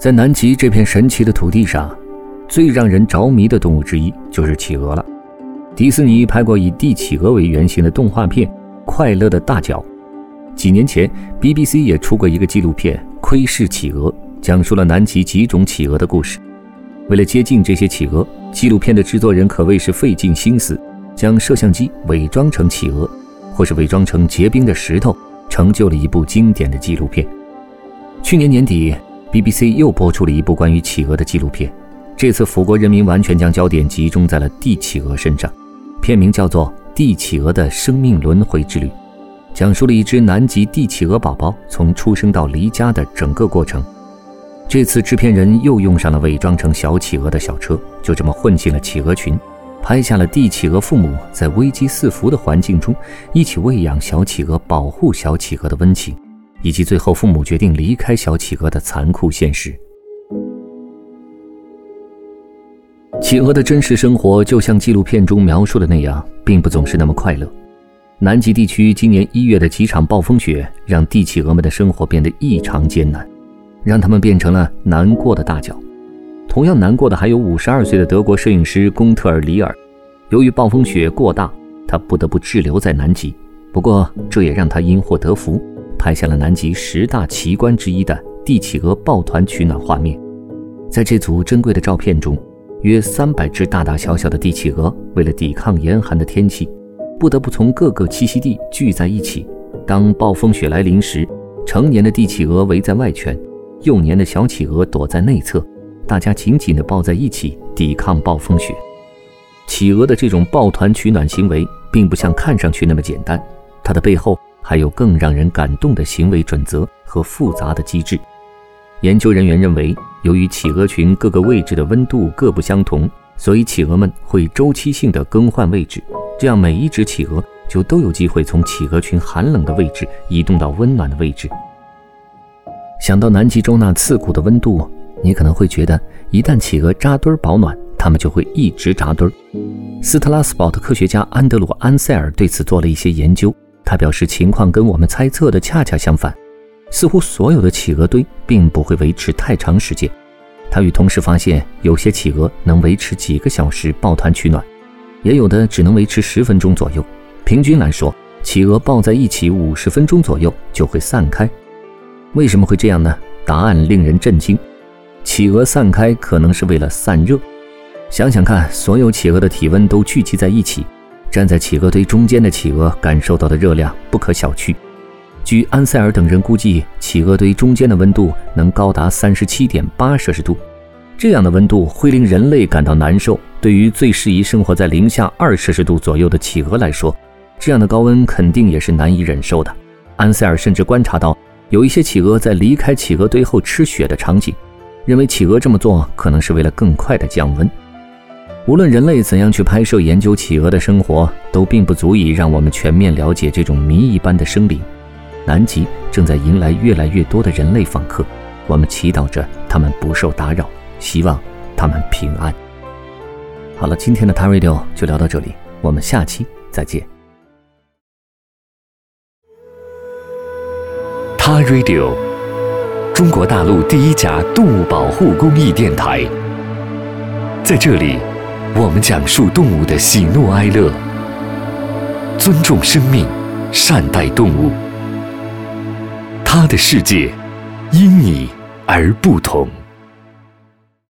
在南极这片神奇的土地上，最让人着迷的动物之一就是企鹅了。迪士尼拍过以帝企鹅为原型的动画片《快乐的大脚》，几年前 BBC 也出过一个纪录片《窥视企鹅》，讲述了南极几种企鹅的故事。为了接近这些企鹅，纪录片的制作人可谓是费尽心思，将摄像机伪装成企鹅，或是伪装成结冰的石头，成就了一部经典的纪录片。去年年底。BBC 又播出了一部关于企鹅的纪录片，这次法国人民完全将焦点集中在了帝企鹅身上。片名叫做《帝企鹅的生命轮回之旅》，讲述了一只南极帝企鹅宝宝从出生到离家的整个过程。这次制片人又用上了伪装成小企鹅的小车，就这么混进了企鹅群，拍下了帝企鹅父母在危机四伏的环境中一起喂养小企鹅、保护小企鹅的温情。以及最后父母决定离开小企鹅的残酷现实。企鹅的真实生活就像纪录片中描述的那样，并不总是那么快乐。南极地区今年一月的几场暴风雪，让帝企鹅们的生活变得异常艰难，让他们变成了难过的大脚。同样难过的还有五十二岁的德国摄影师贡特尔·里尔，由于暴风雪过大，他不得不滞留在南极。不过这也让他因祸得福。拍下了南极十大奇观之一的帝企鹅抱团取暖画面。在这组珍贵的照片中，约三百只大大小小的帝企鹅为了抵抗严寒的天气，不得不从各个栖息地聚在一起。当暴风雪来临时，成年的帝企鹅围在外圈，幼年的小企鹅躲在内侧，大家紧紧地抱在一起抵抗暴风雪。企鹅的这种抱团取暖行为，并不像看上去那么简单，它的背后。还有更让人感动的行为准则和复杂的机制。研究人员认为，由于企鹅群各个位置的温度各不相同，所以企鹅们会周期性的更换位置，这样每一只企鹅就都有机会从企鹅群寒冷的位置移动到温暖的位置。想到南极洲那刺骨的温度，你可能会觉得，一旦企鹅扎堆保暖，它们就会一直扎堆。斯特拉斯堡的科学家安德鲁·安塞尔对此做了一些研究。他表示，情况跟我们猜测的恰恰相反，似乎所有的企鹅堆并不会维持太长时间。他与同事发现，有些企鹅能维持几个小时抱团取暖，也有的只能维持十分钟左右。平均来说，企鹅抱在一起五十分钟左右就会散开。为什么会这样呢？答案令人震惊：企鹅散开可能是为了散热。想想看，所有企鹅的体温都聚集在一起。站在企鹅堆中间的企鹅感受到的热量不可小觑。据安塞尔等人估计，企鹅堆中间的温度能高达三十七点八摄氏度。这样的温度会令人类感到难受。对于最适宜生活在零下二摄氏度左右的企鹅来说，这样的高温肯定也是难以忍受的。安塞尔甚至观察到，有一些企鹅在离开企鹅堆后吃雪的场景，认为企鹅这么做可能是为了更快的降温。无论人类怎样去拍摄研究企鹅的生活，都并不足以让我们全面了解这种谜一般的生灵。南极正在迎来越来越多的人类访客，我们祈祷着他们不受打扰，希望他们平安。好了，今天的 t a Radio 就聊到这里，我们下期再见。t a Radio，中国大陆第一家动物保护公益电台，在这里。我们讲述动物的喜怒哀乐，尊重生命，善待动物。它的世界因你而不同。